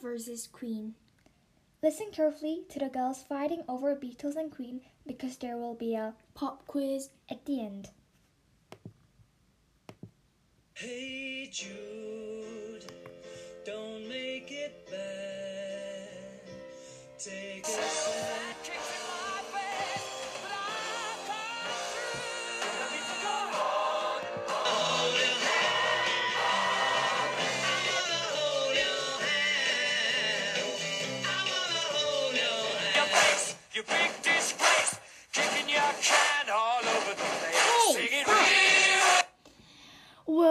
versus Queen. Listen carefully to the girls fighting over Beatles and Queen because there will be a Pop quiz. at the end. Hey Jude,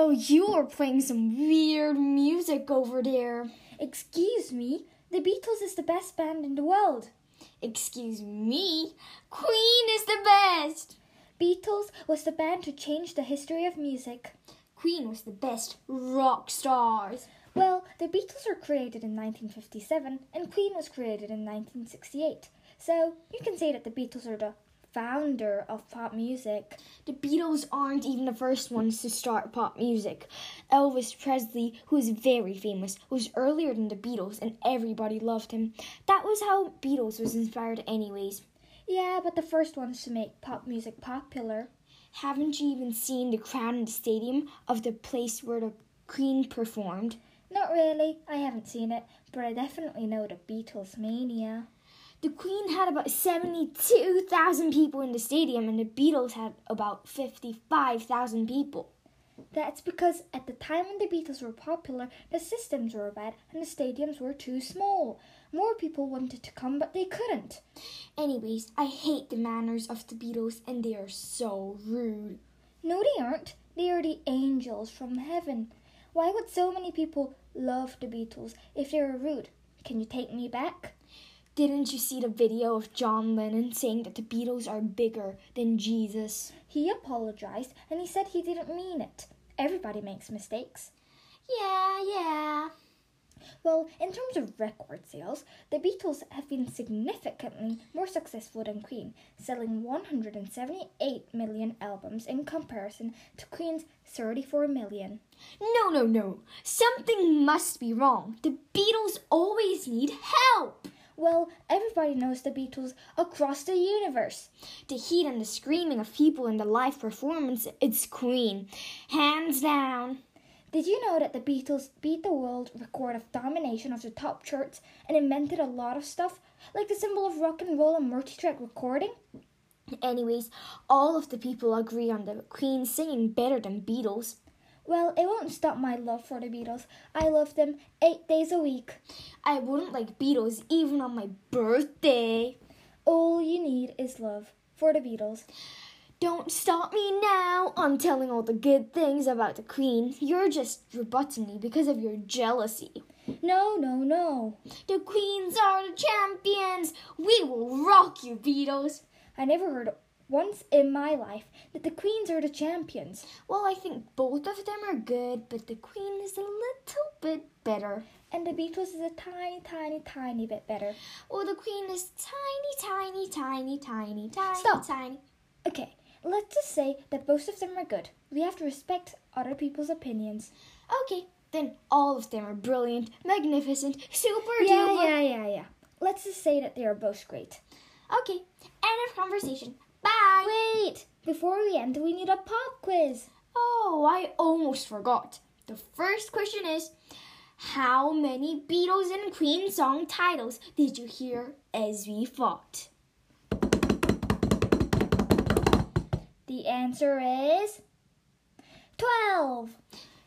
Well, you are playing some weird music over there. Excuse me, the Beatles is the best band in the world. Excuse me, Queen is the best. Beatles was the band to change the history of music. Queen was the best rock stars. Well, the Beatles were created in 1957 and Queen was created in 1968. So you can say that the Beatles are the founder of pop music. The Beatles aren't even the first ones to start pop music. Elvis Presley, who is very famous, was earlier than the Beatles and everybody loved him. That was how Beatles was inspired anyways. Yeah, but the first ones to make pop music popular. Haven't you even seen the crowd in the stadium of the place where the Queen performed? Not really, I haven't seen it, but I definitely know the Beatles mania. The Queen had about 72,000 people in the stadium and the Beatles had about 55,000 people. That's because at the time when the Beatles were popular, the systems were bad and the stadiums were too small. More people wanted to come, but they couldn't. Anyways, I hate the manners of the Beatles and they are so rude. No, they aren't. They are the angels from heaven. Why would so many people love the Beatles if they were rude? Can you take me back? Didn't you see the video of John Lennon saying that the Beatles are bigger than Jesus? He apologized and he said he didn't mean it. Everybody makes mistakes. Yeah, yeah. Well, in terms of record sales, the Beatles have been significantly more successful than Queen, selling 178 million albums in comparison to Queen's 34 million. No, no, no. Something must be wrong. The Beatles always need help. Well, everybody knows the Beatles across the universe. The heat and the screaming of people in the live performance, it's Queen. Hands down. Did you know that the Beatles beat the world record of domination of the top charts and invented a lot of stuff, like the symbol of rock and roll and multi-track recording? Anyways, all of the people agree on the Queen singing better than Beatles. Well, it won't stop my love for the Beatles. I love them eight days a week. I wouldn't like Beatles even on my birthday. All you need is love for the Beatles. Don't stop me now. I'm telling all the good things about the Queen. You're just rebutting me because of your jealousy. No, no, no. The Queens are the champions. We will rock you, Beatles. I never heard once in my life that the Queens are the champions. Well, I think both of them are good, but the Queen is a little bit better. And the Beatles is a tiny, tiny, tiny bit better. Well, the Queen is tiny, tiny, tiny, tiny, tiny, Stop. tiny. Okay, let's just say that both of them are good. We have to respect other people's opinions. Okay, then all of them are brilliant, magnificent, super Yeah, duper. yeah, yeah, yeah. Let's just say that they are both great. Okay, end of conversation. Bye. Wait! Before we end, we need a pop quiz. Oh, I almost forgot. The first question is How many Beatles and Queen song titles did you hear as we fought? The answer is 12.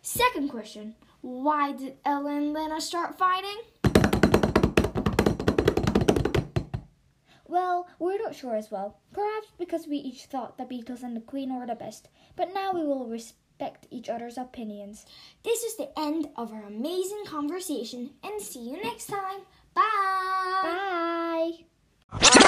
Second question Why did Ella and Lena start fighting? Well, we're not sure as well. Perhaps because we each thought the Beatles and the Queen were the best. But now we will respect each other's opinions. This is the end of our amazing conversation, and see you next time. Bye. Bye!